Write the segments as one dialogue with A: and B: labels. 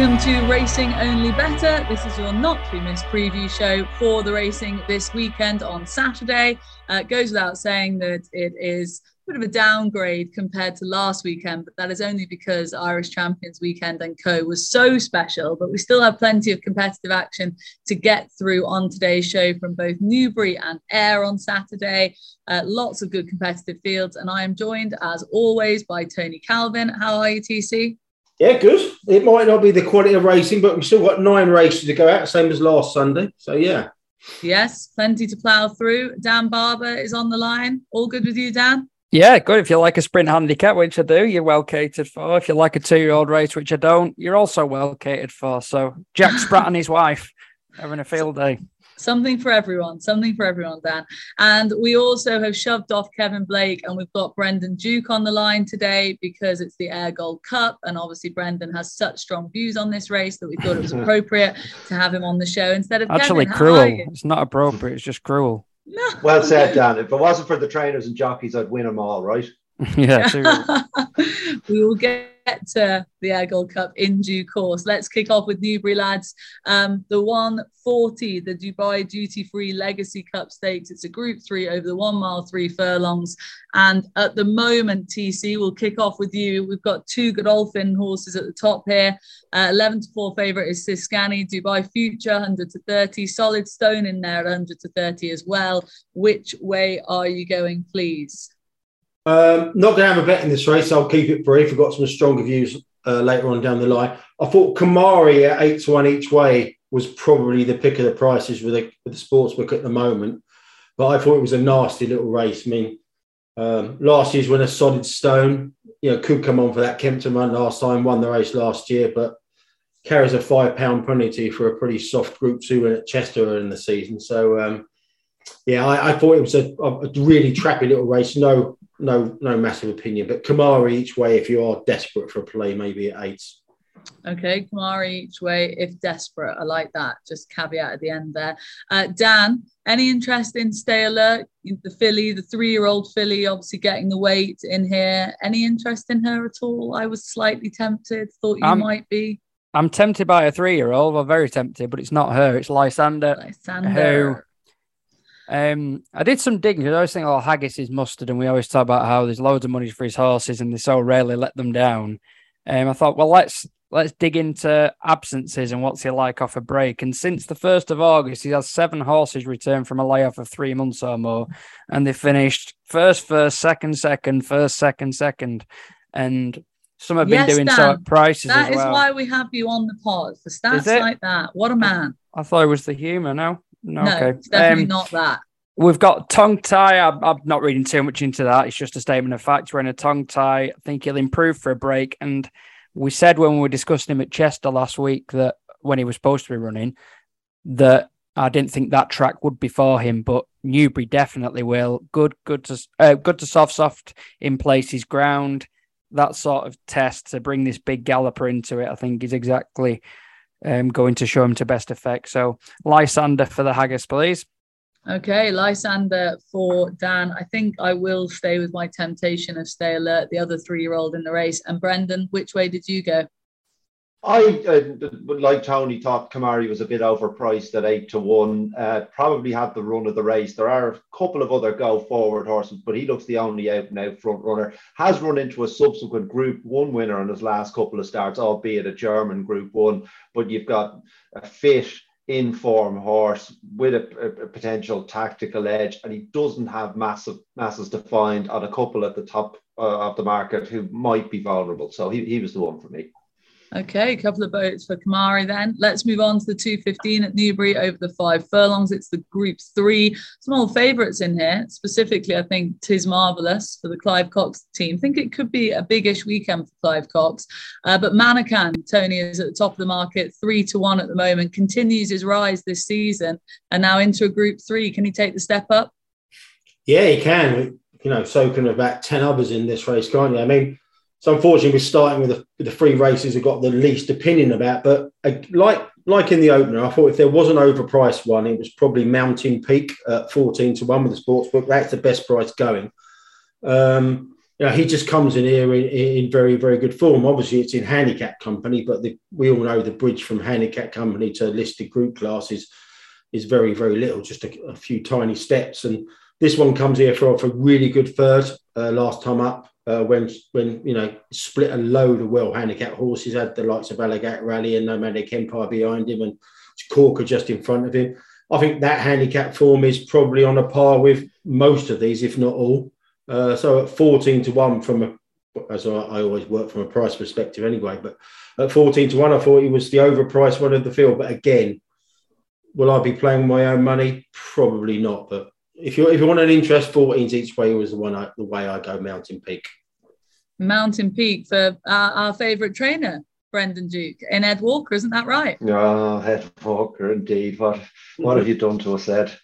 A: Welcome to Racing Only Better. This is your not to be missed preview show for the racing this weekend on Saturday. Uh, it goes without saying that it is a bit of a downgrade compared to last weekend, but that is only because Irish Champions Weekend and Co was so special. But we still have plenty of competitive action to get through on today's show from both Newbury and Ayr on Saturday. Uh, lots of good competitive fields, and I am joined as always by Tony Calvin. How are you, TC?
B: Yeah, good. It might not be the quality of racing, but we've still got nine races to go out, same as last Sunday. So yeah.
A: Yes, plenty to plough through. Dan Barber is on the line. All good with you, Dan?
C: Yeah, good. If you like a sprint handicap, which I do, you're well catered for. If you like a two-year-old race, which I don't, you're also well catered for. So Jack Spratt and his wife having a field day
A: something for everyone, something for everyone, Dan. And we also have shoved off Kevin Blake and we've got Brendan Duke on the line today because it's the Ayr Gold Cup. And obviously, Brendan has such strong views on this race that we thought it was appropriate to have him on the show instead of
C: actually
A: Kevin.
C: cruel. It's not appropriate, it's just cruel.
A: No.
D: Well said, Dan. If it wasn't for the trainers and jockeys, I'd win them all, right?
C: yeah,
A: we will get to the Ayr Gold Cup in due course. Let's kick off with Newbury lads. Um, the 140, the Dubai Duty Free Legacy Cup Stakes. It's a Group Three over the one mile three furlongs. And at the moment, TC, we'll kick off with you. We've got two Godolphin horses at the top here. Uh, 11 to 4 favourite is Siskany, Dubai Future, 100 to 30. Solid Stone in there, 100 to 30 as well. Which way are you going, please?
B: Um, not going to have a bet in this race. I'll keep it brief. We've got some stronger views uh, later on down the line. I thought Kamari at eight to one each way was probably the pick of the prices with the, with the sports book at the moment. But I thought it was a nasty little race. I mean, um, last year's winner, Solid Stone, you know, could come on for that Kempton run last time, won the race last year, but carries a five pound penalty for a pretty soft Group Two win at Chester in the season. So, um, yeah, I, I, thought it was a, a really trappy little race. No no no massive opinion, but Kamari each way if you are desperate for a play, maybe at eight.
A: Okay, Kamari each way if desperate. I like that. Just caveat at the end there. Uh, Dan, any interest in Stay Alert, the filly, the three-year-old filly, obviously getting the weight in here. Any interest in her at all? I was slightly tempted. Thought you um, might be.
C: I'm tempted by a three-year-old. I'm very tempted, but it's not her. It's Lysander,
A: Lysander.
C: who um, I did some digging. Because I always think, oh, Haggis is mustard, and we always talk about how there's loads of money for his horses, and they so rarely let them down. Um, I thought, well, let's let's dig into absences and what's he like off a break. And since the first of August, he has seven horses returned from a layoff of three months or more, and they finished first, first, second, second, first, second, second, and some have been yes, doing Dan, so at prices.
A: That
C: is
A: well. why we have you on the pod for stats like that. What a man!
C: I thought it was the humour. No.
A: No, no okay. it's definitely um, not that.
C: We've got tongue tie. I'm, I'm, not reading too much into that. It's just a statement of fact. We're in a tongue tie. I think he'll improve for a break. And we said when we were discussing him at Chester last week that when he was supposed to be running, that I didn't think that track would be for him, but Newbury definitely will. Good, good to uh, good to soft, soft in places ground. That sort of test to bring this big galloper into it, I think, is exactly um, going to show him to best effect. So Lysander for the Haggis, please.
A: Okay, Lysander for Dan. I think I will stay with my temptation of stay alert, the other three year old in the race. And Brendan, which way did you go?
D: I, uh, like Tony, thought Kamari was a bit overpriced at eight to one. Uh, probably had the run of the race. There are a couple of other go forward horses, but he looks the only out and out front runner. Has run into a subsequent Group One winner in his last couple of starts, albeit a German Group One. But you've got a fit, in form horse with a, a, a, potential tactical edge, and he doesn't have massive masses to find on a couple at the top uh, of the market who might be vulnerable. So he, he was the one for me.
A: Okay, a couple of boats for Kamari then. Let's move on to the 215 at Newbury over the five furlongs. It's the Group Three. Small favourites in here. Specifically, I think Tis Marvellous for the Clive Cox team. I think it could be a biggish weekend for Clive Cox. Uh, but Manukyan, Tony, is at the top of the market, three to one at the moment, continues his rise this season and now into a Group Three. Can he take the step up?
B: Yeah, he can. You know, so can about 10 others in this race, can't you? I mean, so unfortunately, we're starting with the, the three races I've got the least opinion about. But uh, like like in the opener, I thought if there was an overpriced one, it was probably Mountain Peak at 14 to 1 with the sports book. That's the best price going. Um, you know, he just comes in here in, in very, very good form. Obviously, it's in handicap company, but the, we all know the bridge from handicap company to listed group classes is very, very little, just a, a few tiny steps. And this one comes here for, for a really good third uh, last time up uh, when when you know split a load of well handicapped horses, had the likes of Alligator Rally and Nomadic Empire behind him, and Corker just in front of him. I think that handicap form is probably on a par with most of these, if not all. Uh, so at 14 to 1 from a as I, I, always work from a price perspective anyway, but at 14 to 1, I thought he was the overpriced one of the field. But again, will I be playing my own money? Probably not. But if you if you want an interest, 14s each way was the one I, the way I go Mountain Peak.
A: Mountain Peak for our, our favourite trainer, Brendan Duke, and Ed Walker, isn't that right?
D: Oh, Ed Walker, indeed. What what have you done to us, Ed?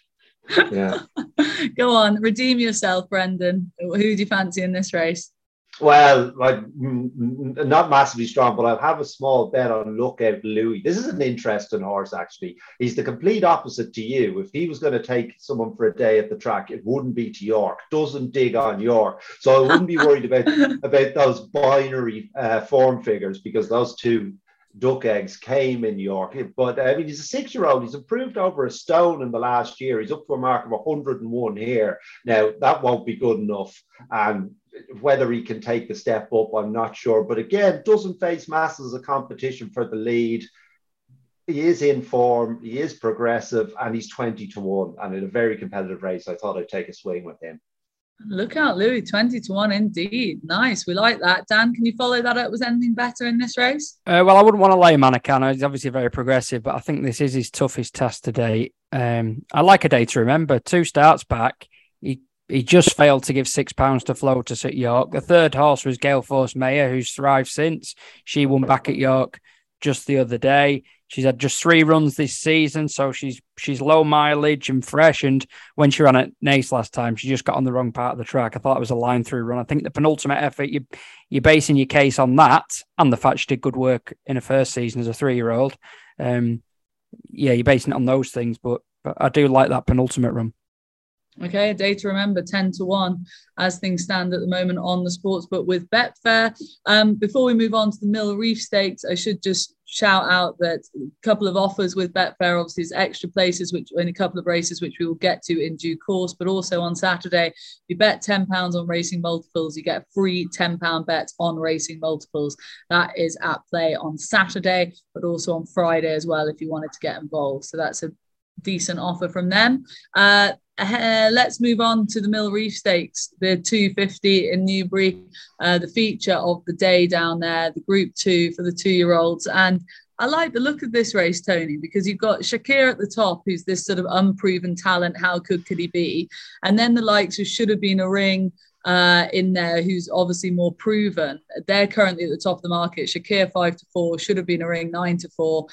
D: Yeah.
A: Go on, redeem yourself, Brendan. Who do you fancy in this race?
D: Well, like mm, mm, mm, not massively strong, but I'll have a small bet on Lookout Louis. This is an interesting horse, actually. He's the complete opposite to you. If he was going to take someone for a day at the track, it wouldn't be to York. Doesn't dig on York, so I wouldn't be worried about about those binary uh, form figures because those two duck eggs came in York. But I mean, he's a six year old. He's improved over a stone in the last year. He's up to a mark of 101 here. Now, that won't be good enough. And whether he can take the step up, I'm not sure. But again, doesn't face masses of competition for the lead. He is in form, he is progressive, and he's 20 to 1. And in a very competitive race, I thought I'd take a swing with him.
A: Look out, Louis, 20 to 1 indeed. Nice. We like that. Dan, can you follow that up? Was anything better in this race?
C: Uh, well, I wouldn't want to lay Manacano. He's obviously very progressive, but I think this is his toughest test today. Um, I like a day to remember. Two starts back. He just failed to give six pounds to Flotus at York. The third horse was Gale Force Maya, who's thrived since. She won back at York just the other day. She's had just three runs this season, so she's she's low mileage and fresh. And when she ran at Naas last time, she just got on the wrong part of the track. I thought it was a line through run. I think the penultimate effort, you you're basing your case on that and the fact she did good work in her first season as a three year old. Um, yeah, you're basing it on those things, but but I do like that penultimate run.
A: Okay, a day to remember 10 to 1 as things stand at the moment on the sports book with Betfair. Um, before we move on to the Mill Reef Stakes, I should just shout out that a couple of offers with Betfair obviously is extra places, which in a couple of races, which we will get to in due course. But also on Saturday, you bet £10 on racing multiples, you get free £10 bet on racing multiples. That is at play on Saturday, but also on Friday as well if you wanted to get involved. So that's a decent offer from them. Uh, uh, let's move on to the Mill Reef Stakes, the 250 in Newbury, uh, the feature of the day down there, the Group Two for the two-year-olds, and I like the look of this race, Tony, because you've got Shakir at the top, who's this sort of unproven talent. How good could he be? And then the likes who Shouldvebeenaring uh, in there, who's obviously more proven. They're currently at the top of the market. Shakir five to four Shouldvebeenaring nine to four.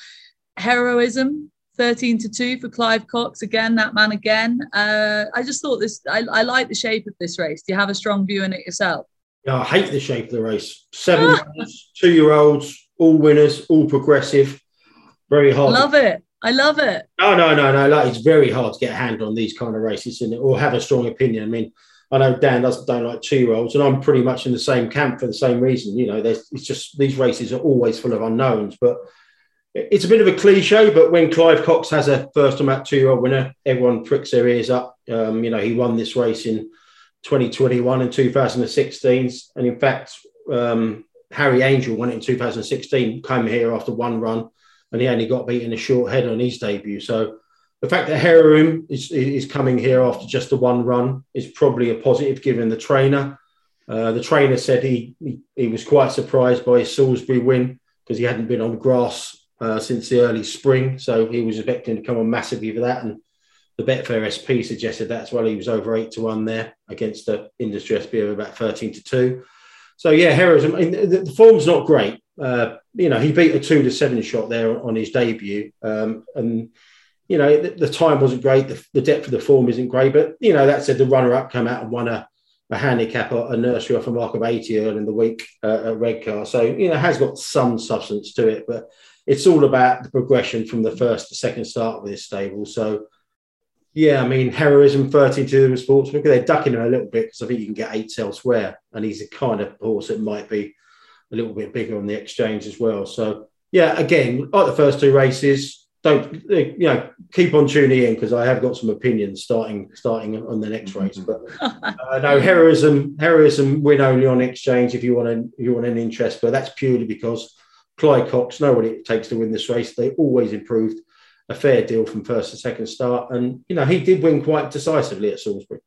A: Heroism 13 to 2 for Clive Cox again, that man again. Uh, I just thought this, I, I like the shape of this race. Do you have a strong view in it yourself?
B: Yeah, I hate the shape of the race. Seven two year olds, all winners, all progressive. Very hard.
A: Love it. I love it.
B: No, no, no, no. Like it's very hard to get a hand on these kind of races and or have a strong opinion. I mean, I know Dan doesn't don't like two year olds, and I'm pretty much in the same camp for the same reason. You know, there's it's just these races are always full of unknowns, but it's a bit of a cliche, but when Clive Cox has a first time at two year old winner, everyone pricks their ears up. Um, you know, he won this race in 2021 and 2016. And in fact, um, Harry Angel won it in 2016, came here after one run, and he only got beaten a short head on his debut. So the fact that Heroism is, is coming here after just the one run is probably a positive given the trainer. Uh, the trainer said he, he, he was quite surprised by his Salisbury win because he hadn't been on grass uh, since the early spring. So he was expecting to come on massively for that. And the Betfair SP suggested that as well. He was over eight to one there against the industry SP of about 13 to two. So yeah, heroism. Mean, the, the, form's not great. Uh, you know, he beat a two to seven shot there on his debut. Um, and, you know, the, the time wasn't great. The, the, depth of the form isn't great. But, you know, that said, the runner up came out and won a, a handicap, a, a nursery off a mark of 80 early in the week uh, at Redcar. So, you know, has got some substance to it. But it's all about the progression from the first to second start with this stable. So Yeah, I mean, heroism 13 to the sportsbook. They're ducking him a little bit because I think you can get eights elsewhere. And he's a kind of horse that might be a little bit bigger on the exchange as well. So, yeah, again, like the first two races, don't you know keep on tuning in because I have got some opinions starting starting on the next race. But uh, no heroism heroism win only on exchange if you want an you want an interest, but that's purely because Clive Cox know what it takes to win this race. They always improved a fair deal from first to second start, and you know he did win quite decisively at Salisbury.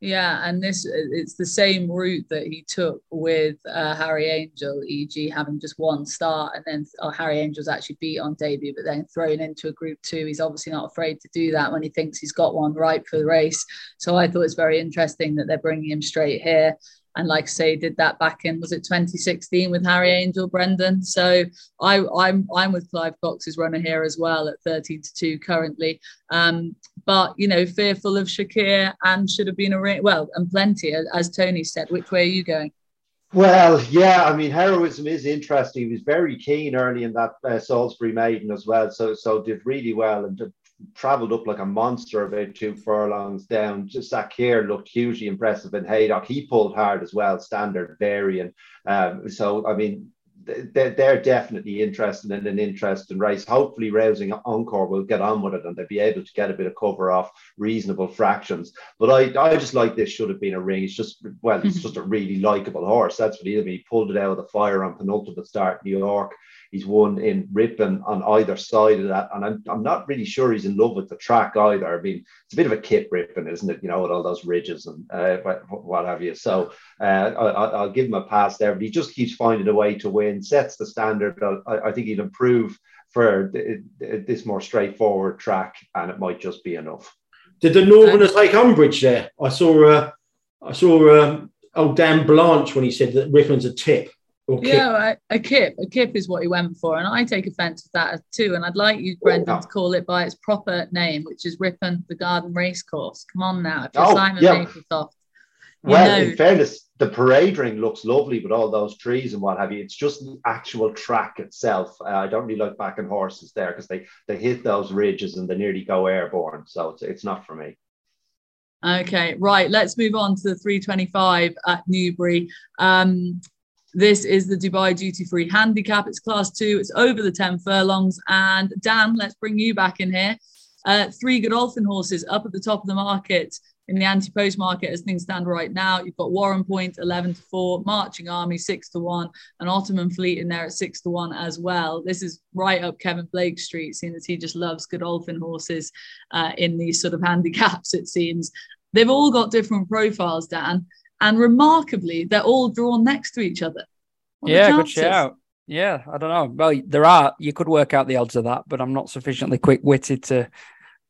A: Yeah, and this it's the same route that he took with uh, Harry Angel, e.g., having just one start, and then oh, Harry Angel's actually beat on debut, but then thrown into a Group Two. He's obviously not afraid to do that when he thinks he's got one right for the race. So I thought it's very interesting that they're bringing him straight here and like I say, did that back in was it 2016 with Harry Angel, Brendan. So I, I'm I'm with Clive Cox's runner here as well at 13 to two currently. Um, but you know, fearful of Shakir and should have been a well and plenty as Tony said. Which way are you going?
D: Well, yeah, I mean, heroism is interesting. He was very keen early in that uh, Salisbury maiden as well, so so did really well and travelled up like a monster about two furlongs down. Just Zakir looked hugely impressive in Haydock. He pulled hard as well, standard variant. Um, so, I mean, they're, they're definitely interested in an interesting race. Hopefully, Rousing Encore will get on with it and they'll be able to get a bit of cover off reasonable fractions. But I, I just like this Shouldvebeenaring. It's just, well, it's just a really likable horse. That's what he did. He pulled it out of the fire on penultimate start New York. He's won in Ripon on either side of that. And I'm, I'm not really sure he's in love with the track either. I mean, it's a bit of a kip Ripon, isn't it? You know, with all those ridges and uh, what have you. So uh, I, will give him a pass there, but he just keeps finding a way to win, sets the standard. I, I think he'll improve for this more straightforward track, and it might just be enough.
B: Did the Northerners take umbrage there? I saw, uh, I saw uh, old Dan Blanche when he said that Ripon's a tip.
A: Yeah, a kip. A kip is what he went for. And I take offense with that too. And I'd like you, Brendan, to call it by its proper name, which is Ripon the Garden Racecourse. Come on now. If you're oh, Simon yeah.
D: Well, know. in fairness, the parade ring looks lovely with all those trees and what have you. It's just the actual track itself. Uh, I don't really like backing horses there because they they hit those ridges and they nearly go airborne. So it's, it's not for me.
A: Okay, right. Let's move on to the 325 at Newbury. Um, this is the Dubai Duty Free Handicap. It's class two. It's over the 10 furlongs. And Dan, let's bring you back in here. Uh, three Godolphin horses up at the top of the market in the anti-post market as things stand right now. You've got Warren Point 11 to 4, Marching Army 6 to 1, and Ottoman Fleet in there at 6 to 1 as well. This is right up Kevin Blake Street, seeing as he just loves Godolphin horses uh, in these sort of handicaps, it seems. They've all got different profiles, Dan. And remarkably, they're all drawn next to each other.
C: What yeah, good shout. Yeah, I don't know. Well, there are. You could work out the odds of that, but I'm not sufficiently quick witted to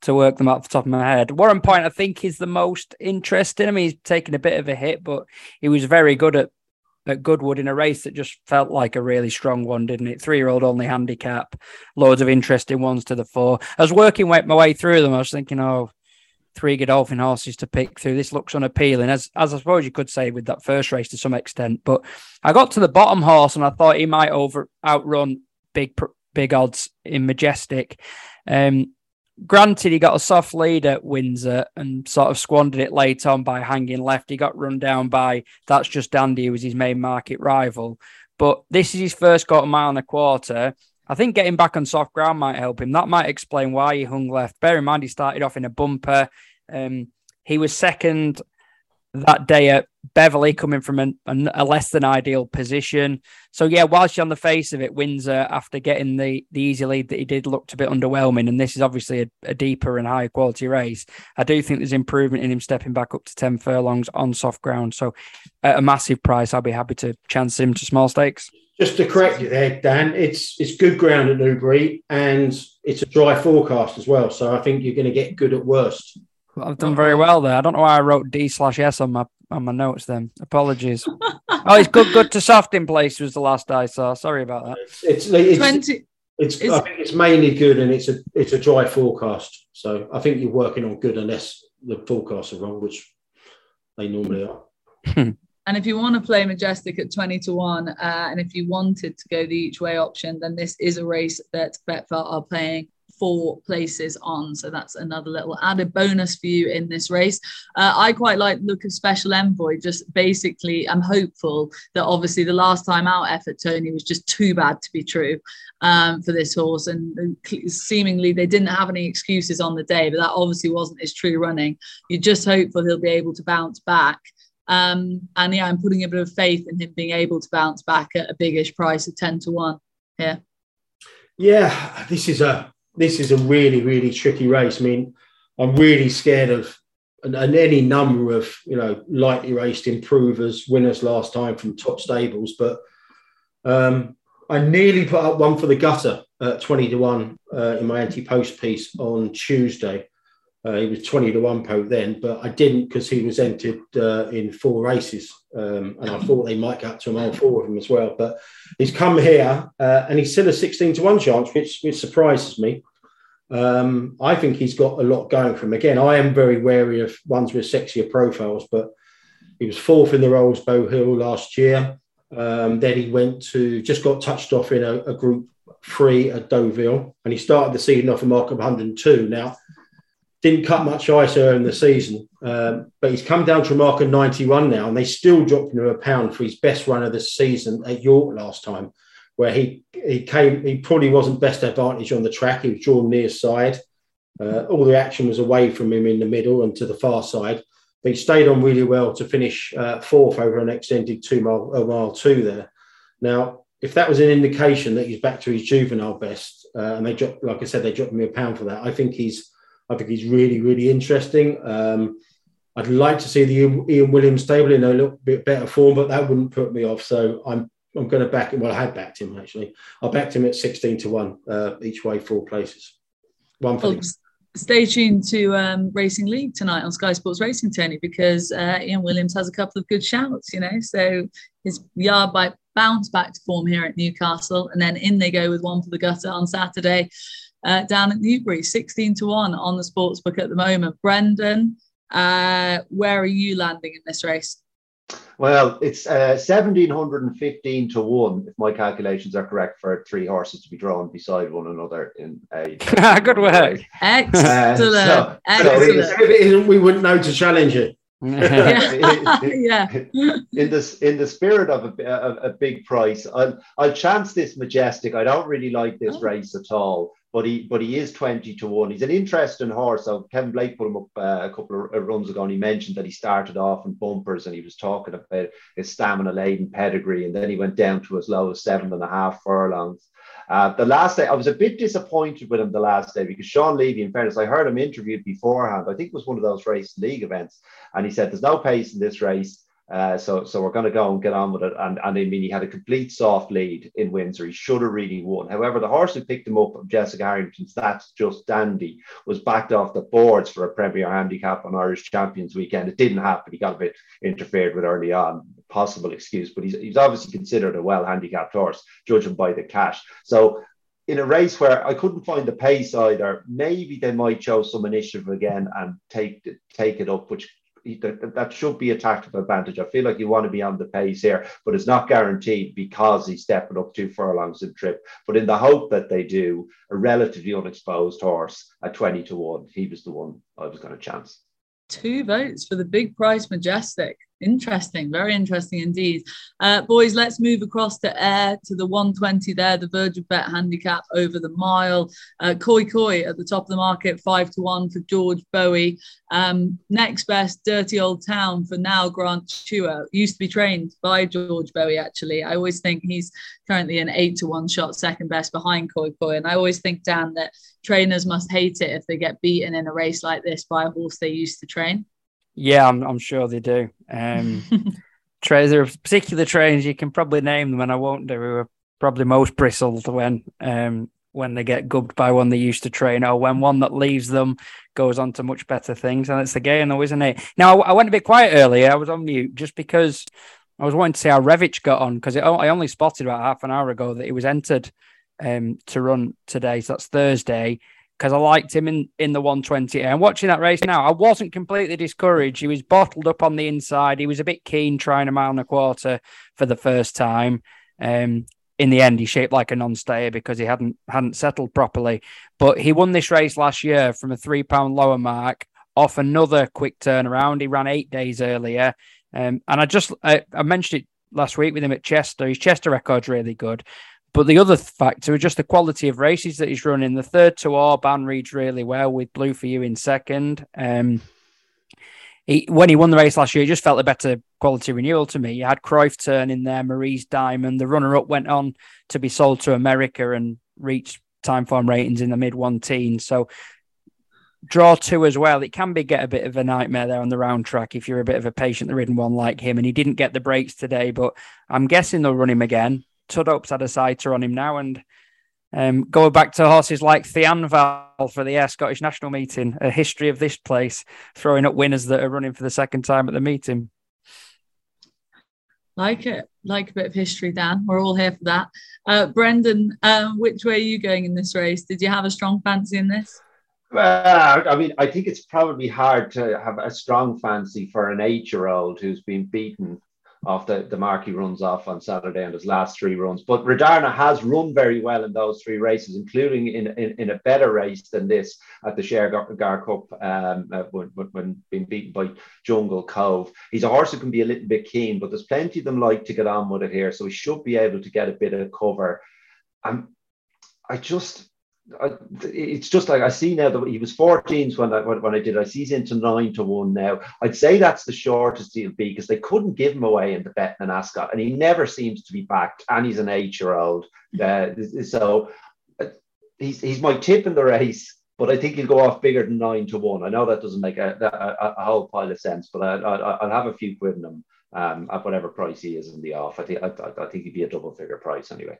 C: to work them out off the top of my head. Warren Point, I think, is the most interesting. I mean, he's taken a bit of a hit, but he was very good at at Goodwood in a race that just felt like a really strong one, didn't it? Three year old only handicap, loads of interesting ones to the fore. I was working my way through them. I was thinking, oh, three Godolphin horses to pick through. This looks unappealing, as as I suppose you could say with that first race to some extent. But I got to the bottom horse and I thought he might over outrun big big odds in Majestic. Um, granted, he got a soft lead at Windsor and sort of squandered it late on by hanging left. He got run down by that's just Dandy, who was his main market rival. But this is his first quarter mile and a quarter. I think getting back on soft ground might help him. That might explain why he hung left. Bear in mind, he started off in a bumper. Um, he was second that day at Beverley, coming from a, a, less than ideal position. So yeah, whilst you're on the face of it, Windsor after getting the the easy lead that he did looked a bit underwhelming, and this is obviously a, a deeper and higher quality race. I do think there's improvement in him stepping back up to ten furlongs on soft ground. So at a massive price, I'll be happy to chance him to small stakes.
B: Just to correct you there, Dan, it's it's good ground at Newbury and it's a dry forecast as well. So I think you're going to get good at worst.
C: Well, I've done very well there. I don't know why I wrote D slash S on my on my notes. Then apologies. oh, it's good. Good to soft in place was the last I saw. Sorry about that.
B: It's it's, 20, it's, it's I think it's mainly good and it's a it's a dry forecast. So I think you're working on good unless the forecasts are wrong, which they normally are.
A: And if you want to play Majestic at 20 to 1, uh, and if you wanted to go the each way option, then this is a race that Betfair are paying four places on. So that's another little added bonus for you in this race. Uh, I quite like look of Special Envoy. Just basically, I'm hopeful that obviously the last time out effort, Tony, was just too bad to be true um, for this horse. And seemingly they didn't have any excuses on the day, but that obviously wasn't his true running. You're just hopeful he'll be able to bounce back. Um, and yeah, I'm putting a bit of faith in him being able to bounce back at a biggish price of 10 to 1 here.
B: Yeah, this is a this is a really, really tricky race. I mean, I'm really scared of and, and any number of, you know, lightly raced improvers, winners last time from top stables, but um, I nearly put up one for the gutter at 20 to 1 uh, in my anti post piece on Tuesday. Uh, he was 20 to 1 poke then, but I didn't because he was entered uh, in four races. Um, and I thought they might get up to a mile four of him as well. But he's come here uh, and he's still a 16 to 1 chance, which, which surprises me. Um, I think he's got a lot going for him. Again, I am very wary of ones with sexier profiles, but he was fourth in the Rolls Bow Hill last year. Um, then he went to, just got touched off in a, a group three at Deauville, and he started the season off a mark of 102. Now, didn't cut much ice early in the season, um, but he's come down to a mark of 91 now, and they still dropped him a pound for his best run of the season at York last time, where he he came. He probably wasn't best advantage on the track. He was drawn near side. Uh, all the action was away from him in the middle and to the far side. But he stayed on really well to finish uh, fourth over an extended two mile, a mile two there. Now, if that was an indication that he's back to his juvenile best, uh, and they dropped, like I said, they dropped me a pound for that. I think he's I think he's really, really interesting. Um, I'd like to see the Ian Williams stable in a little bit better form, but that wouldn't put me off. So I'm I'm going to back him. Well, I had backed him actually. I backed him at 16 to one uh, each way, four places. One for
A: Stay tuned to um, Racing League tonight on Sky Sports Racing, Tony, because uh, Ian Williams has a couple of good shouts. You know, so his yard bike bounce back to form here at Newcastle, and then in they go with one for the gutter on Saturday uh, down at Newbury, 16 to 1 on the sports book at the moment. Brendan, uh, where are you landing in this race?
D: Well, it's uh, 1715 to 1, if my calculations are correct, for three horses to be drawn beside one another in a.
C: Good work.
A: Excellent. Uh, so, Excellent. So
B: if we wouldn't know to challenge it.
A: yeah. yeah.
D: in this in the spirit of a, a, a, big price, I'll, I'll chance this majestic. I don't really like this oh. race at all but he but he is 20 to 1. He's an interesting horse. So Kevin Blake put him up uh, a couple of runs ago and he mentioned that he started off in bumpers and he was talking about his stamina laden pedigree and then he went down to as low as seven and a half furlongs. Uh, the last day, I was a bit disappointed with him the last day because Sean Levey, in fairness, I heard him interviewed beforehand. I think it was one of those race league events. And he said, There's no pace in this race. Uh, so, so we're going to go and get on with it. And, and I mean, he had a complete soft lead in Windsor. He should have really won. However, the horse who picked him up, Jessica Harrington's That's Just Dandy, was backed off the boards for a Premier Handicap on Irish Champions Weekend. It didn't happen. He got a bit interfered with early on, possible excuse, but he's, he's obviously considered a well handicapped horse, judging by the cash. So in a race where I couldn't find the pace either, maybe they might show some initiative again and take take it up, which that, should be a tactical advantage. I feel like you want to be on the pace here, but it's not guaranteed because he's stepping up two furlongs in trip. But in the hope that they do, a relatively unexposed horse at 20 to 1, he was the one I was going to chance.
A: Two votes for the big price majestic. Interesting, very interesting indeed. Uh, boys, let's move across to Ayr to the 120 there, the Virgin Bet handicap over the mile. Uh, Koi Koi at the top of the market, five to one for George Boughey. Um, next best, Dirty Old Town for now Grant Tuer. Used to be trained by George Boughey, actually. I always think he's currently an eight to one shot, second best behind Koi Koi. And I always think, Dan, that trainers must hate it if they get beaten in a race like this by a horse they used to train.
C: Yeah, I'm, I'm sure they do. Um, tra- there are particular trains you can probably name them, and I won't do. Who are probably most bristled when um, when they get gubbed by one they used to train, or when one that leaves them goes on to much better things. And it's the game, though, isn't it? Now I, I went a bit quiet earlier. I was on mute just because I was wanting to see how Revich got on because I only spotted about half an hour ago that he was entered um, to run today. So that's Thursday because I liked him in, in the 120. And watching that race now, I wasn't completely discouraged. He was bottled up on the inside. He was a bit keen trying a mile and a quarter for the first time. Um, in the end, he shaped like a non-stayer because he hadn't hadn't settled properly. But he won this race last year from a three pound lower mark off another quick turnaround. He ran eight days earlier, um, and I just I, I, mentioned it last week with him at Chester. His Chester record's really good. But the other factor is just the quality of races that he's running. The third to Orban reads really well with Blue for You in second. Um, he, when he won the race last year, he just felt a better quality renewal to me. You had Cruyff turn in there, Maurice Diamond. The runner up went on to be sold to America and reached time Timeform ratings in the mid one teen. So draw two as well. It can be get a bit of a nightmare there on the round track if you're a bit of a patient ridden one like him. And he didn't get the breaks today, but I'm guessing they'll run him again. Tudhope's had a sighter on him now, and um, going back to horses like Thianval for the Ayr Scottish National Meeting, a history of this place, throwing up winners that are running for the second time at the meeting.
A: Like it, like a bit of history, Dan. We're all here for that. Uh, Brendan, um, which way are you going in this race? Did you have a strong fancy in this?
D: Well, I mean, I think it's probably hard to have a strong fancy for an eight-year-old who's been beaten off the, the mark he runs off on Saturday and his last three runs. But Redarna has run very well in those three races, including in, in, in a better race than this at the Shergar Cup um, uh, when, when being beaten by Jungle Cove. He's a horse who can be a little bit keen, but there's plenty of them like to get on with it here. So he should be able to get a bit of cover. Um, I just I, it's just like I see now that he was 14s when I when I did. I see he's into nine to one now. I'd say that's the shortest he'll be because they couldn't give him away in the bet and Ascot, and he never seems to be backed. And he's an eight-year-old, uh, so uh, he's he's my tip in the race. But I think he'll go off bigger than nine to one. I know that doesn't make a, a, a whole pile of sense, but I, I, will have a few quid in him um, at whatever price he is in the off. I think I, I think he'd be a double figure price anyway.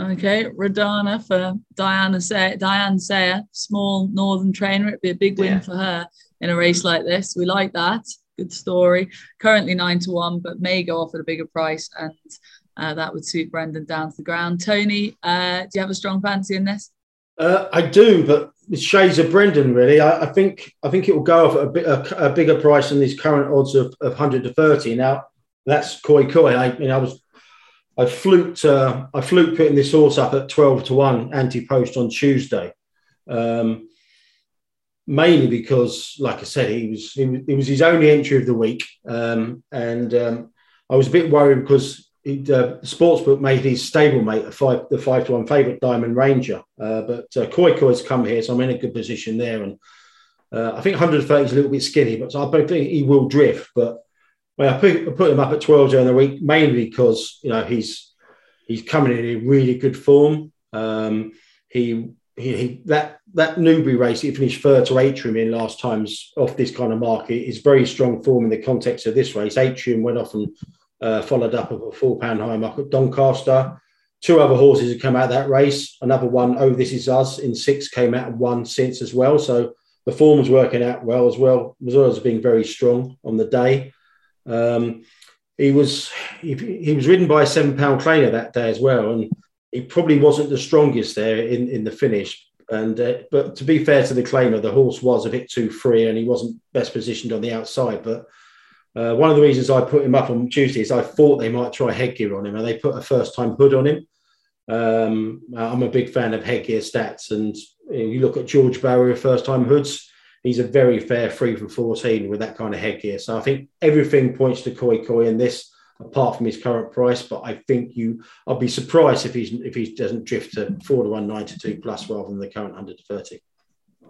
A: Okay, Redarna for Diana Say Dianne Sayer, small northern trainer. It'd be a big win yeah. for her in a race like this. We like that. Good story. Currently nine to one, but may go off at a bigger price, and uh, that would suit Brendan down to the ground. Tony, uh, do you have a strong fancy in this?
B: Uh, I do, but shades of Brendan. Really, I, I, think I think it will go off at a, bit, a, a bigger price than these current odds of, of hundred to thirty. Now that's Koi Koi. I, you know, I was I fluked uh, I fluked putting this horse up at 12 to 1 anti-post on Tuesday. Um, mainly because, like I said, he was he, was his only entry of the week. Um, and um, I was a bit worried because he, uh, sportsbook made his stablemate a five, the five to one favourite Diamond Ranger. Uh, but uh, Koi Koi's come here, so I'm in a good position there. And uh, I think 130 is a little bit skinny, but I don't think he will drift. But well, I put, I put him up at 12 during the week, mainly because you know he's he's coming in in really good form. Um, he, he, he, that that Newbury race he finished third to Atrium in last times off this kind of market is very strong form in the context of this race. Atrium went off and uh, followed up a four pound high mark at Doncaster. Two other horses have come out of that race. Another one, Oh This Is Us, in six came out and won since as well. So the form was working out well as well, as being very strong on the day. Um, he was he, he, was ridden by a seven pound trainer that day as well, and he probably wasn't the strongest there in, in the finish. And uh, but to be fair to the claimer, the horse was a bit too free and he wasn't best positioned on the outside. But uh, one of the reasons I put him up on Tuesday is I thought they might try headgear on him, and they put a first time hood on him. Um, I'm a big fan of headgear stats, and you look at George Boughey first time hoods he's a very fair three from 14 with that kind of headgear. So I think everything points to Koi Koi in this, apart from his current price. But I think you, I'd be surprised if he's if he doesn't drift to four to one ninety two plus rather than the current hundred to thirty.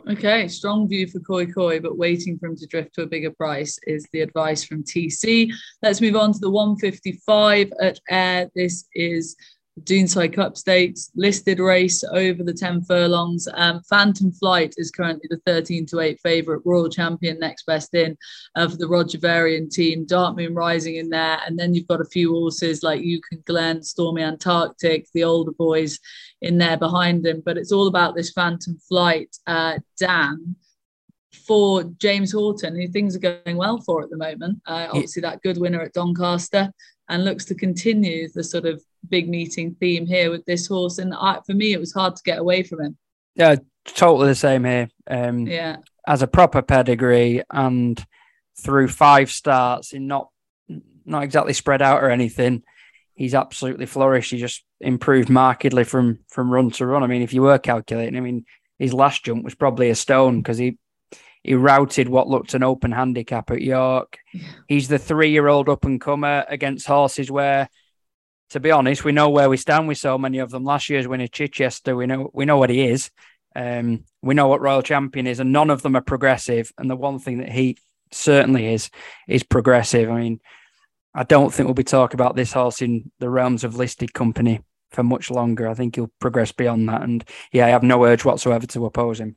A: Okay, strong view for Koi Koi, but waiting for him to drift to a bigger price is the advice from TC. Let's move on to the 155 at Ayr. This is Doonside Cup Stakes listed race over the 10 furlongs. Um, Phantom Flight is currently the 13 to 8 favourite, Royal Champion next best in uh, for the Roger Varian team. Dark Moon Rising in there. And then you've got a few horses like Euchen Glen, Stormy Antarctic, the older boys in there behind him. But it's all about this Phantom Flight. Uh, Dan, for James Horton, who things are going well for at the moment. Uh, obviously, that good winner at Doncaster and looks to continue the sort of big meeting theme here with this horse. And I, for me, it was hard to get away from him.
C: Yeah, totally the same here. Um,
A: yeah,
C: as a proper pedigree and through five starts in not not exactly spread out or anything, he's absolutely flourished. He just improved markedly from from run to run. I mean, if you were calculating, I mean, his last jump was probably a stone because he he routed what looked an open handicap at York. He's the three year old up and comer against horses where, to be honest, we know where we stand with so many of them. Last year's winner Chichester, we know we know what he is. Um, we know what Royal Champion is, and none of them are progressive. And the one thing that he certainly is is progressive. I mean, I don't think we'll be talking about this horse in the realms of listed company for much longer. I think he'll progress beyond that. And yeah, I have no urge whatsoever to oppose him.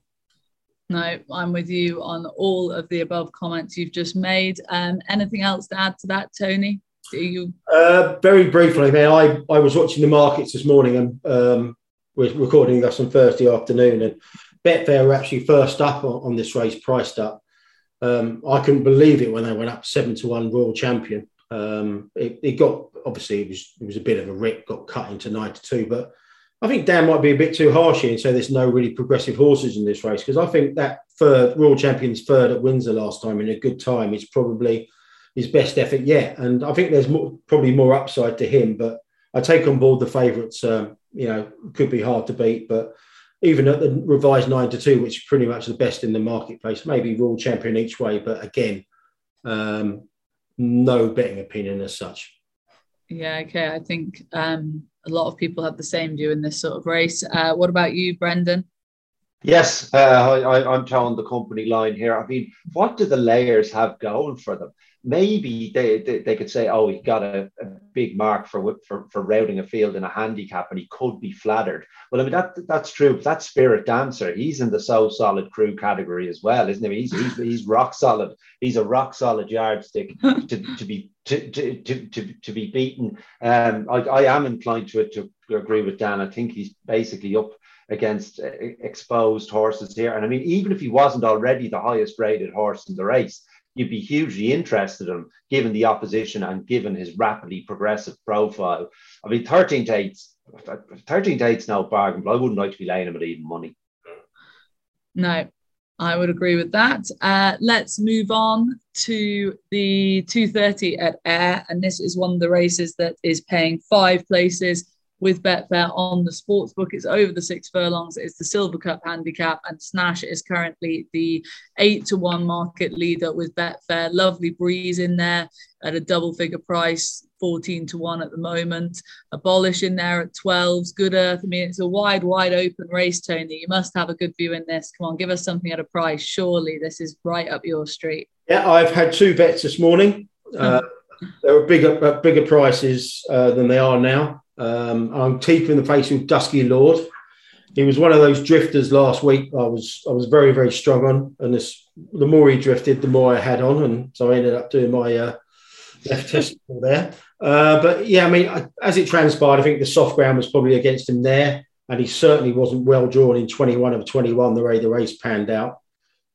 A: No, I'm with you on all of the above comments you've just made. Um, anything else to add to that, Tony? You...
B: Uh, very briefly, man. I, I was watching the markets this morning and um, we're recording this on Thursday afternoon, and Betfair were actually first up on, on this race, priced up. Um, I couldn't believe it when they went up seven to one Royal Champion. Um, it, it, got obviously it was it was a bit of a rip, got cut into nine to two, but I think Dan might be a bit too harsh here and say there's no really progressive horses in this race because I think that third Royal Champion's third at Windsor last time in a good time is probably his best effort yet, and I think there's more, probably more upside to him. But I take on board the favourites. Um, you know, could be hard to beat, but even at the revised nine to two, which is pretty much the best in the marketplace, maybe Royal Champion each way. But again, um, no betting opinion as such.
A: Yeah, okay. I think um, a lot of people have the same view in this sort of race. Uh, what about you, Brendan?
D: Yes, uh, I, am telling the company line here. I mean, what do the layers have going for them? Maybe they, they, they could say, oh, he got a, a, big mark for, for for routing a field in a handicap, and he could be flattered. Well, I mean that that's true. But that Spirit Dancer, he's in the so solid crew category as well, isn't he? He's he's, he's rock solid. He's a rock solid yardstick to, to be to, to, to, to be beaten. Um, I, I am inclined to to agree with Dan. I think he's basically up against uh, exposed horses here. And I mean, even if he wasn't already the highest rated horse in the race, you'd be hugely interested in given the opposition and given his rapidly progressive profile. I mean, 13 dates, 13 dates no bargain, but I wouldn't like to be laying him at even money.
A: No, I would agree with that. Uh, let's move on to the 230 at Ayr. And this is one of the races that is paying five places with Betfair on the sports book. It's over the six furlongs. It's the Silver Cup handicap, and Snash is currently the eight to one market leader with Betfair. Lovely breeze in there at a double figure price, 14 to 1 at the moment. Abolish in there at 12s. Good Earth. I mean, it's a wide, wide open race, Tony. You must have a good view in this. Come on, give us something at a price. Surely this is right up your street.
B: Yeah, I've had two bets this morning. Uh, there were bigger, uh, bigger prices uh, than they are now. Um, I'm keeping the face with Dusky Lord. He was one of those drifters last week. I was I was very very strong on, and this the more he drifted, the more I had on, and so I ended up doing my uh, left testicle there. Uh, but yeah, I mean, I, as it transpired, I think the soft ground was probably against him there, and he certainly wasn't well drawn in 21 of 21 the way the race panned out.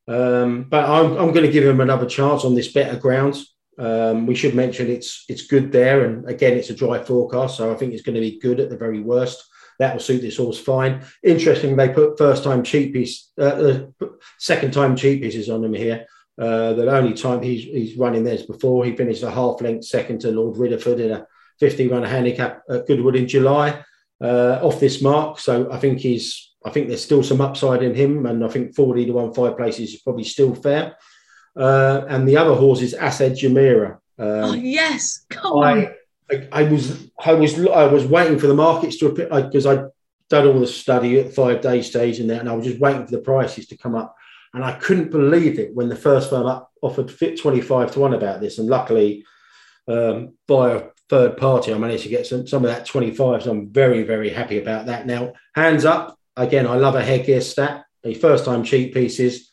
B: Um, but I'm, I'm going to give him another chance on this better ground. Um, we should mention it's it's good there, and again, it's a dry forecast, so I think it's going to be good at the very worst. That will suit this horse fine. Interesting, they put first time cheekpiece, uh, uh, second time cheekpieces on him here. Uh, the only time he's he's running theirs before he finished a half length second to Lord Ridderford in a 50 run handicap at Goodwood in July uh, off this mark. So I think he's I think there's still some upside in him, and I think 40 to one five places is probably still fair. Uh, and the other horse is Asadjumeirah.
A: Um, oh yes, come I, on.
B: I, I, was I was I was waiting for the markets to appear because I'd done all the study at five day stage and that, and I was just waiting for the prices to come up, and I couldn't believe it when the first firm up offered fit twenty five to one about this, and luckily um, by a third party I managed to get some some of that twenty five, so I'm very very happy about that. Now hands up again, I love a headgear stat. The first time cheekpieces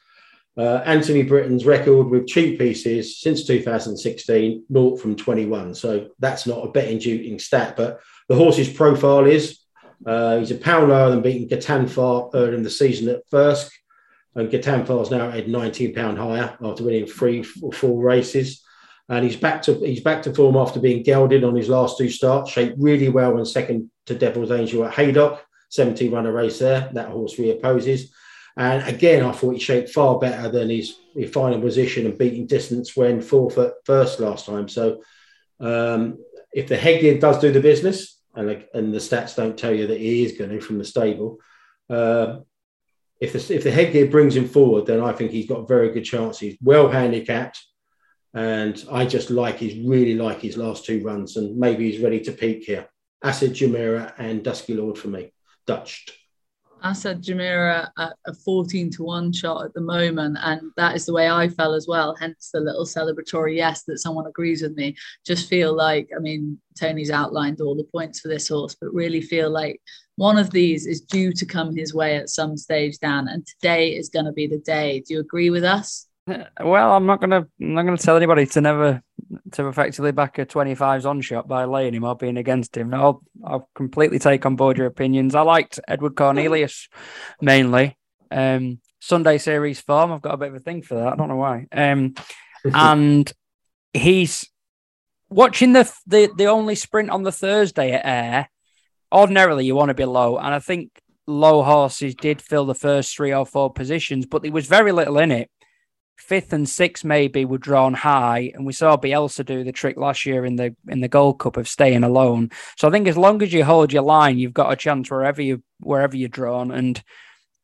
B: uh, Antony Brittain's record with cheekpieces since 2016, naught from 21. So that's not a betting duting stat, but the horse's profile is uh, he's a pound lower than beating Gatanfar early in the season at first. And Gatanfar's now at 19 pound higher after winning three or four races. And he's back to he's back to form after being gelded on his last two starts, shaped really well when second to Devil's Angel at Haydock, 17 runner race there. That horse reopposes. And again, I thought he shaped far better than his, his final position and beating distance when fourth at Thirsk last time. So um, if the headgear does do the business, and and the stats don't tell you that he is going to from the stable, uh, if the, if the headgear brings him forward, then I think he's got a very good chance. He's well handicapped, and I just like his really like his last two runs, and maybe he's ready to peak here. Asadjumeirah and Dusky Lord for me, Dutched.
A: Asadjumeirah at a 14 to 1 shot at the moment. And that is the way I fell as well. Hence the little celebratory yes that someone agrees with me. Just feel like, I mean, Tony's outlined all the points for this horse, but really feel like one of these is due to come his way at some stage, Dan. And today is going to be the day. Do you agree with us?
C: Uh, well, I'm not gonna I'm not gonna tell anybody to never to effectively back a 25s on shot by laying him or being against him. I'll I'll completely take on board your opinions. I liked Edward Cornelius mainly. Um, Sunday series form. I've got a bit of a thing for that. I don't know why. Um, and he's watching the the the only sprint on the Thursday at Ayr. Ordinarily, you want to be low, and I think low horses did fill the first three or four positions, but there was very little in it fifth and sixth maybe were drawn high, and we saw Bielsa do the trick last year in the in the Gold Cup of staying alone. So I think as long as you hold your line, you've got a chance wherever you wherever you're drawn and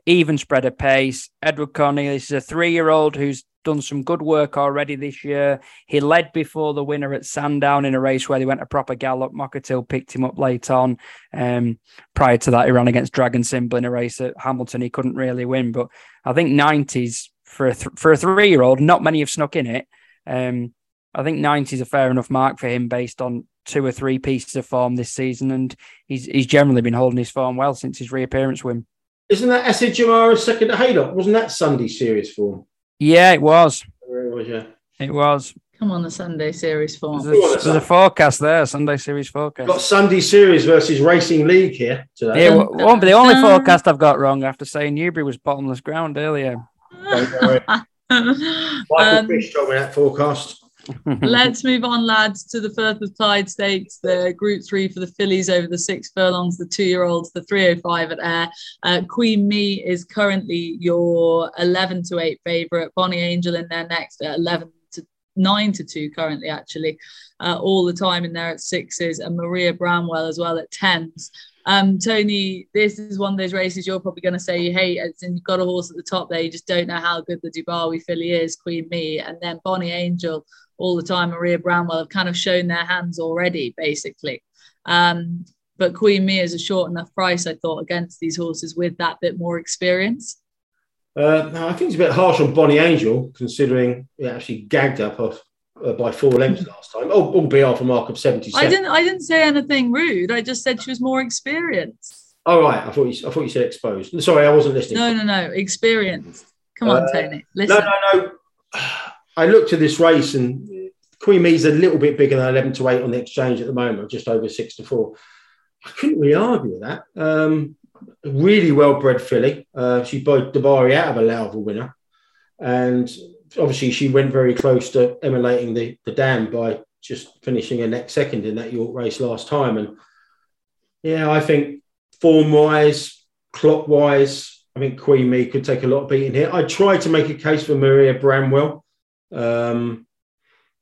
C: even spread of pace. Edward Cornelius is a three year old who's done some good work already this year. He led before the winner at Sandown in a race where they went a proper gallop. Mokattil picked him up late on. Um, prior to that, he ran against Dragon Symbol in a race at Hamilton. He couldn't really win, but I think 90s for a th- for a three year old. Not many have snuck in it. Um, I think 90 is a fair enough mark for him based on two or three pieces of form this season, and he's he's generally been holding his form well since his reappearance win.
B: Isn't that Asadjumeirah's second at Haydock? Wasn't that Sunday series form?
C: Yeah, it was.
B: It was, yeah.
C: It was.
A: Come on, the Sunday series form.
C: There's a, there's a forecast there, Sunday series forecast.
B: Got Sunday series versus Racing League here today.
C: Yeah, it won't be the only forecast I've got wrong after saying Newbury was bottomless ground earlier.
B: Michael um, Fish told me that forecast.
A: let's move on, lads, to the Firth of Clyde Stakes, the Group Three for the fillies over the six furlongs, the two-year-olds, the 305 at Ayr. Uh, Queen Me is currently your 11 to eight favourite. Bonnie Angel in there next at 11 to nine to two currently, actually, uh, all the time in there at sixes, and Maria Bramwell as well at tens. Um, Tony, this is one of those races you're probably going to say you hate, and you've got a horse at the top there. You just don't know how good the Dubawi filly is, Queen Me, and then Bonnie Angel all the time. Maria Bramwell have kind of shown their hands already, basically. Um, but Queen Me is a short enough price, I thought, against these horses with that bit more experience.
B: Uh, no, I think it's a bit harsh on Bonnie Angel, considering it actually gagged up off uh, by four lengths last time. Oh, albeit off a mark of seventy-seven.
A: I didn't. I didn't say anything rude. I just said she was more experienced.
B: Oh right, I thought you. I thought you said exposed. Sorry, I wasn't listening.
A: No, no, no. Experienced. Come on, uh, Tony. Listen.
B: No, no, no. I looked at this race and Queen Me's a little bit bigger than eleven to eight on the exchange at the moment, just over six to four. I couldn't really argue with that. Um, really well bred filly. Uh, she the Dubawi out of a Lowther winner, and obviously she went very close to emulating the, the dam by just finishing a next second in that York race last time. And yeah, I think form wise, clock wise, I think Queen Me could take a lot of beating here. I tried to make a case for Maria Bramwell. Um,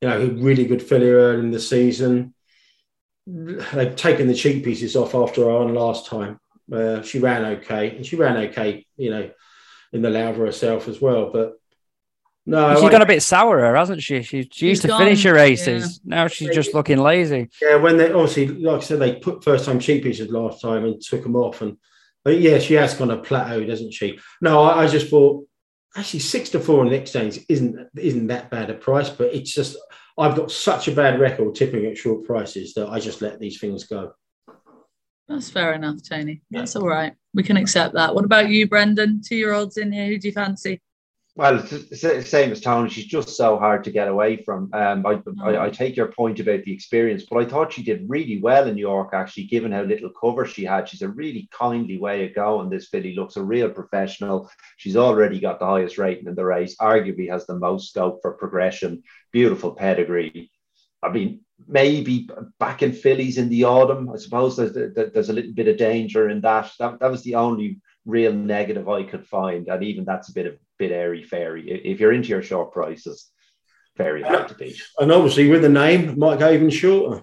B: you know, really good filly early in the season. They've taken the cheekpieces off after on last time. Uh, she ran okay, and she ran okay, you know, in the Lowther herself as well. But no,
C: she's got a bit sourer, hasn't she? She, she used to gone, finish her races. Yeah. Now she's just looking lazy.
B: Yeah, when they obviously, like I said, they put first time cheekpieces last time and took them off. And but yeah, she has kind of plateaued, doesn't she? No, I, I just thought actually six to four on the exchange isn't isn't that bad a price, but it's just I've got such a bad record tipping at short prices that I just let these things go.
A: That's fair enough, Tony. That's all right. We can accept that. What about you, Brendan? Two year olds in here. Who do you fancy?
D: Well, it's the same as Tony. She's just so hard to get away from. Um, I, I, I, take your point about the experience, but I thought she did really well in New York, actually, given how little cover she had. She's a really kindly way of going. This filly looks a real professional. She's already got the highest rating in the race, arguably has the most scope for progression. Beautiful pedigree. I mean, maybe back in fillies in the autumn. I suppose there's, there's a little bit of danger in that. That, that was the only real negative I could find, and even that's a bit of bit airy fairy. If you're into your short prices, very hard to beat.
B: And obviously, with the name, might go even shorter.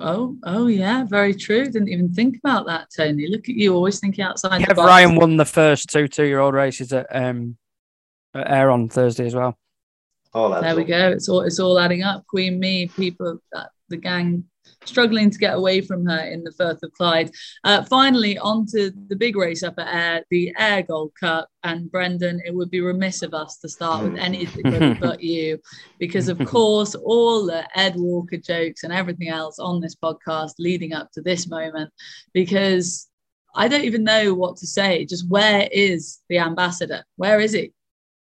A: Oh, oh yeah, very true. Didn't even think about that, Tony. Look at you, always thinking outside
C: Kev
A: the box.
C: Ryan won the first two two-year-old races at um at Ayr on Thursday as well.
D: All
A: There we
D: up.
A: go. It's all it's all adding up. Queen Me, people, uh, the gang struggling to get away from her in the Firth of Clyde. Uh, finally, on to the big race up at Ayr, the Ayr Gold Cup. And Brendan, it would be remiss of us to start with anything but you, because of course, all the Ed Walker jokes and everything else on this podcast leading up to this moment, because I don't even know what to say. Just where is the ambassador? Where is he?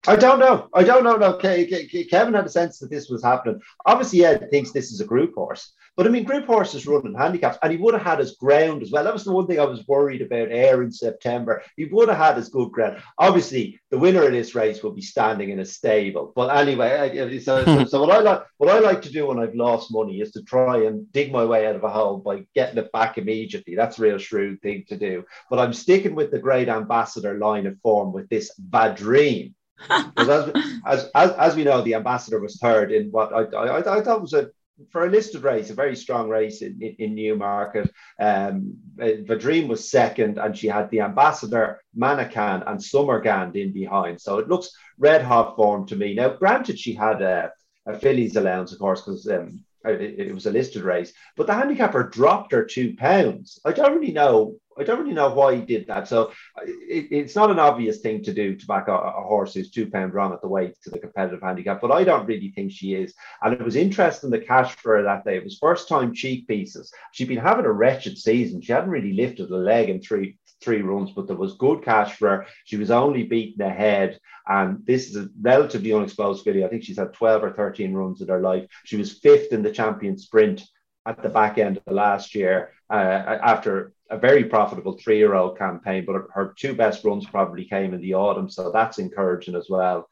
D: I don't know. I don't know. No, Ke- Ke- Ke- Kevin had a sense that this was happening. Obviously, Ed thinks this is a group horse, but I mean, group horses run in handicaps, and he would have had his ground as well. That was the one thing I was worried about. Ayr in September, he would have had his good ground. Obviously, the winner of this race will be standing in a stable. But anyway, so, so, so what I like, what I like to do when I've lost money is to try and dig my way out of a hole by getting it back immediately. That's a real shrewd thing to do. But I'm sticking with the great ambassador line of form with this Vadream. Because as, as, as, as we know, the ambassador was third in what I, I, I thought was a for a listed race, a very strong race in, in, in Newmarket. Um, Vadream was second, and she had the ambassador Manaccan and Summerghand in behind. So it looks red hot form to me. Now, granted, she had a, a fillies allowance, of course, because um, it, it was a listed race, but the handicapper dropped her two pounds. I don't really know. I don't really know why he did that. So it, it's not an obvious thing to do to back a, a horse who's two pound wrong at the weight to the competitive handicap, but I don't really think she is. And it was interesting the cash for her that day. It was first time cheek pieces. She'd been having a wretched season. She hadn't really lifted a leg in three three runs, but there was good cash for her. She was only beaten ahead. And this is a relatively unexposed video. I think she's had 12 or 13 runs in her life. She was fifth in the champion sprint at the back end of the last year uh, after a very profitable three year old campaign. But her, her, two best runs probably came in the autumn. So that's encouraging as well.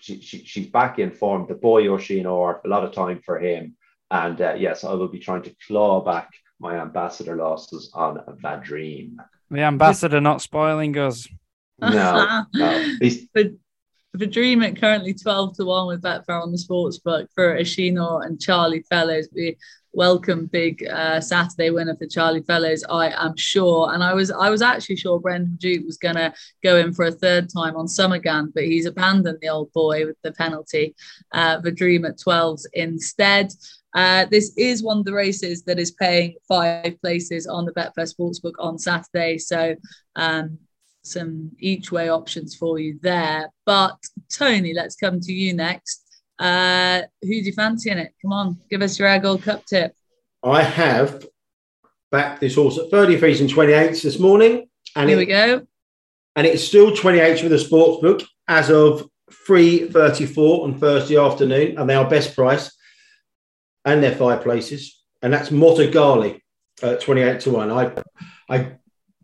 D: She, she, she's back in form. The boy Oisin Orr, a lot of time for him. And uh, yes, I will be trying to claw back my ambassador losses on Vadream.
C: The ambassador not spoiling us.
D: No, no. He's,
A: but Vadream at currently 12 to 1 with Betfair on the sports book for Ashino and Charlie Fellowes. We welcome big uh, Saturday winner for Charlie Fellowes, I am sure. And I was I was actually sure Brendan Duke was gonna go in for a third time on Summerghand, but he's abandoned the old boy with the penalty. Uh, Vadream at 12s instead. Uh, this is one of the races that is paying five places on the Betfair Sportsbook on Saturday. So um, some each way options for you there. But Tony, let's come to you next. Uh, who do you fancy in it? Come on, give us your Gold Cup tip.
B: I have backed this horse at 33s and 28s this morning. And
A: Here
B: it,
A: we go.
B: And it's still 28s for the sports book as of 3.34 on Thursday afternoon. And they are best price. And they're five places. And that's Motagally at 28 to 1. I I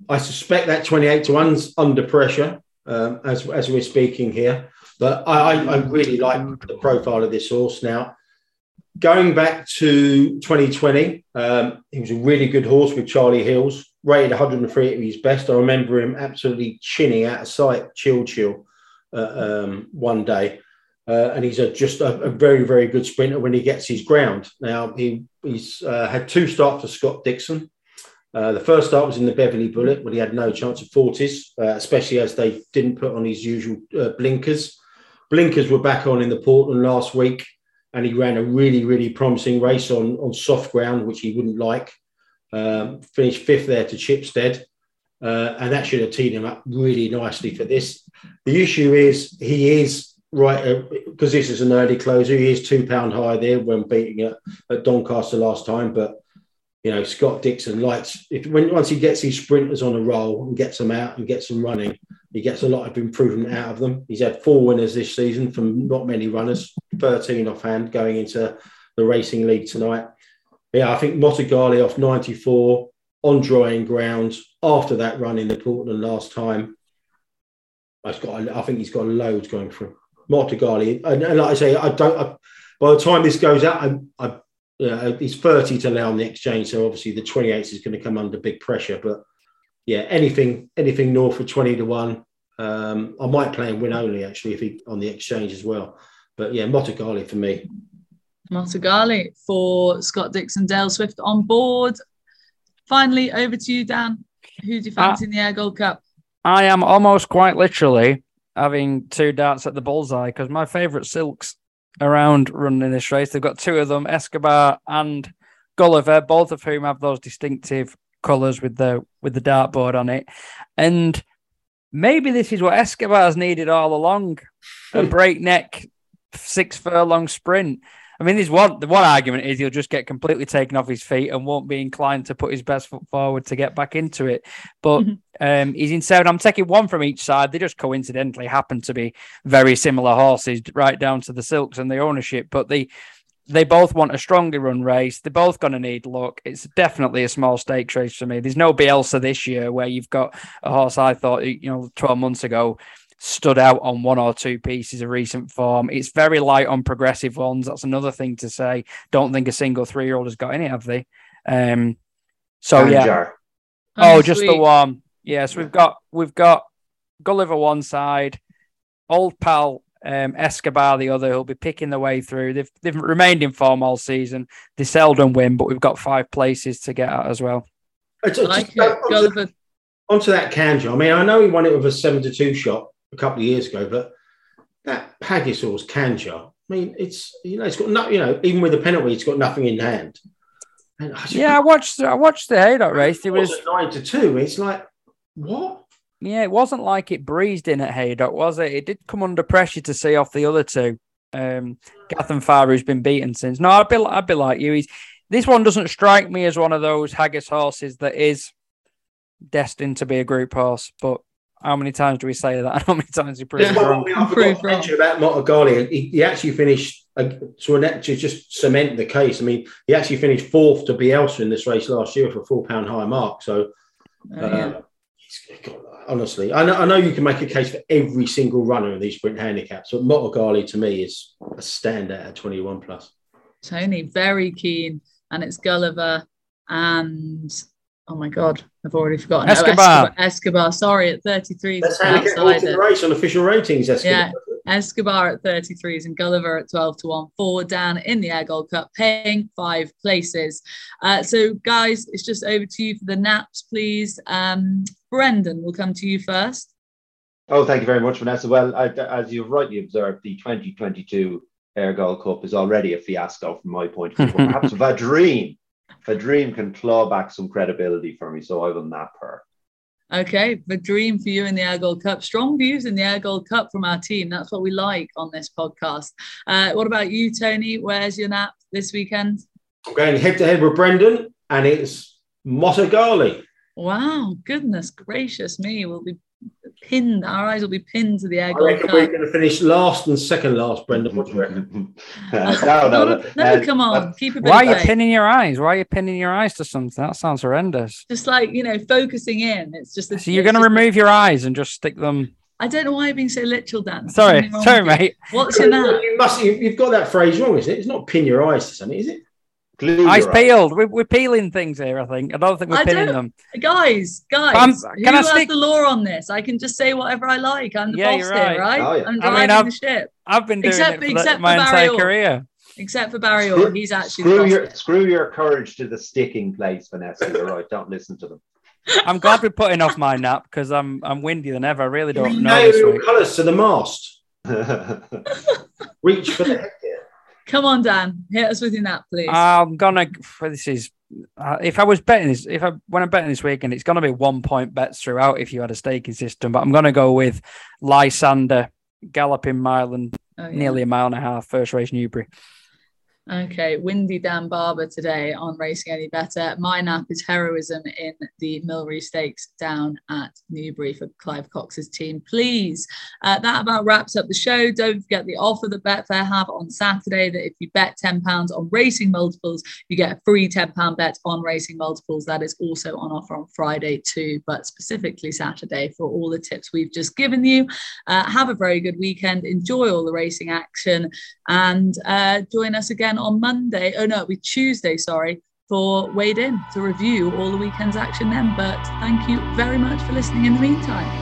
B: I suspect that 28 to 1's under pressure um, as, as we're speaking here. But I, I, really like the profile of this horse now. Going back to 2020, um, he was a really good horse with Charlie Hills, rated 103 at his best. I remember him absolutely chinning out of sight, chill, chill, uh, um, one day. Uh, and he's a, just a, a, very, very good sprinter when he gets his ground. Now, he, he's uh, had two starts for Scott Dixon. Uh, the first start was in the Beverley Bullet, when he had no chance of 40s, uh, especially as they didn't put on his usual uh, blinkers. Blinkers were back on in the Portland last week, and he ran a really, really promising race on, on soft ground, which he wouldn't like. Um, finished fifth there to Chipstead, uh, and that should have teed him up really nicely for this. The issue is he is right because this is an early closer. He is two pound higher there when beating at, at Doncaster last time, but you know, Scott Dixon likes if when once he gets his sprinters on a roll and gets them out and gets them running, he gets a lot of improvement out of them. He's had four winners this season from not many runners, 13 offhand going into the racing league tonight. Yeah, I think Motagally off 94 on drying ground after that run in the Portland last time. I've got, I think he's got loads going for him. And, and, like I say, I don't. I, by the time this goes out, I, I uh, he's 30 to now on the exchange, so obviously the 28th is going to come under big pressure. But yeah, anything anything north of 20 to one, um, I might play him win only actually if he on the exchange as well. But yeah, Motagally for me.
A: Motagally for Scott Dixon, Dale Swift on board. Finally, over to you, Dan. Who do you fancy uh, in the Ayr Gold Cup?
C: I am almost quite literally having two darts at the bullseye because my favourite silks around running this race. They've got two of them, Escobar and Gulliver, both of whom have those distinctive colours with the with the dartboard on it. And maybe this is what Escobar's needed all along. A breakneck six furlong sprint. I mean, there's one the one argument is he'll just get completely taken off his feet and won't be inclined to put his best foot forward to get back into it. But mm-hmm. um, he's in seven. I'm taking one from each side. They just coincidentally happen to be very similar horses, right down to the silks and the ownership. But they they both want a stronger run race. They're both going to need luck. It's definitely a small stakes race for me. There's no Bielsa this year where you've got a horse I thought you know 12 months ago stood out on one or two pieces of recent form. It's very light on progressive ones. That's another thing to say. Don't think a single three year old has got any, have they? Um, so yeah. Oh, oh just the one. Yes, we've got we've got Gulliver one side, old pal um, Escobar the other, who'll be picking the way through. They've they've remained in form all season. They seldom win, but we've got five places to get at as well.
B: It's, it's like it. Onto, onto that Kanja. I mean, I know he won it with a seven to two shot, a couple of years ago, but that Pegasus Kanja, I mean, it's you know, it's got no, you know, even with the penalty, it's got nothing in hand.
C: I yeah, I watched I watched the Haydock race. It was
B: nine to two. It's like what?
C: Yeah, it wasn't like it breezed in at Haydock, was it? It did come under pressure to see off the other two. Um, Gathan Farr, who's been beaten since. No, I'd be I'd be like you. He's this one doesn't strike me as one of those Haggas horses that is destined to be a group horse, but how many times do we say that? How many times he proved yeah, wrong?
B: I forgot to mention about Motagally. He, he, actually finished uh, to, to just cement the case. I mean, he actually finished fourth to Bielsa in this race last year for a four pound high mark. So, oh, uh, yeah. Honestly, I know, I know you can make a case for every single runner in these sprint handicaps, but Motagally to me is a standout at 21 plus.
A: Tony, very keen. And it's Gulliver and oh my god, I've already forgotten.
C: Escobar.
A: Oh, Escobar. Escobar. Sorry, at 33.
B: That's how you get the race on official ratings. Escobar.
A: Yeah, Escobar at 33s and Gulliver at 12 to 1 4 Dan in the Ayr Gold Cup, paying five places. Uh, so, guys, it's just over to you for the naps, please. Um, Brendan, we'll come to you first.
D: Oh, thank you very much, Vanessa. Well, I, as you've rightly observed, the 2022 Ayr Gold Cup is already a fiasco from my point of view. Perhaps a dream Dream can claw back some credibility for me, so I will nap her.
A: Okay, Vadream for you in the Ayr Gold Cup. Strong views in the Ayr Gold Cup from our team. That's what we like on this podcast. Uh, what about you, Tony? Where's your nap this weekend?
B: I'm going head to head with Brendan, and it's Motagally.
A: Wow, goodness gracious me. We'll be pinned. Our eyes will be pinned to the egg.
B: I reckon we're going to finish last and second last, Brendan. What do you reckon?
A: uh, no, no, no, no. Uh, come on. Uh, Keep
C: it. Why are you pinning your eyes? Why are you pinning your eyes to something? That sounds horrendous.
A: Just like you know, focusing in. It's just.
C: so you're going to remove your eyes and just stick them.
A: I don't know why you're being so literal, Dan.
C: Sorry, sorry, mate.
A: What's your name?
B: You must. You've got that phrase wrong, isn't it? It's not pin your eyes to something, is it?
C: Glue Eyes peeled. We're, we're, peeling things here. I think. I don't think we're I pinning them.
A: Guys, guys, um, can who I stick... the law on this? I can just say whatever I like. I'm the yeah, boss right. here, right? Oh, yeah. I'm driving I mean, I've, the ship.
C: I've been doing except, it for my entire career.
A: Except for Barry Orr, he's actually
D: screw your screw your courage to the sticking place, Vanessa. You're right. Don't listen to them.
C: I'm glad we're putting off my nap because I'm I'm windy than ever. I really don't you know.
B: your colours to the mast. Reach for the head.
A: Come on, Dan, hit us with your nap, please.
C: I'm gonna. This is. Uh, if I was betting this, if I when I'm betting this weekend, it's gonna be one point bets throughout. If you had a staking system, but I'm gonna go with Lysander galloping mile and oh, yeah. nearly a mile and a half first race Newbury.
A: Okay, Windy Dan Barber today on Racing Any Better. My nap is heroism in the Mill Reef Stakes down at Newbury for Clive Cox's team. Please, uh, that about wraps up the show. Don't forget the offer that Betfair have on Saturday that if you bet £10 on racing multiples, you get a free £10 bet on racing multiples. That is also on offer on Friday too, but specifically Saturday for all the tips we've just given you. Uh, have a very good weekend. Enjoy all the racing action and uh, join us again on Monday. Oh no, be Tuesday, sorry, for Wade In to review all the weekend's action then. But thank you very much for listening in the meantime.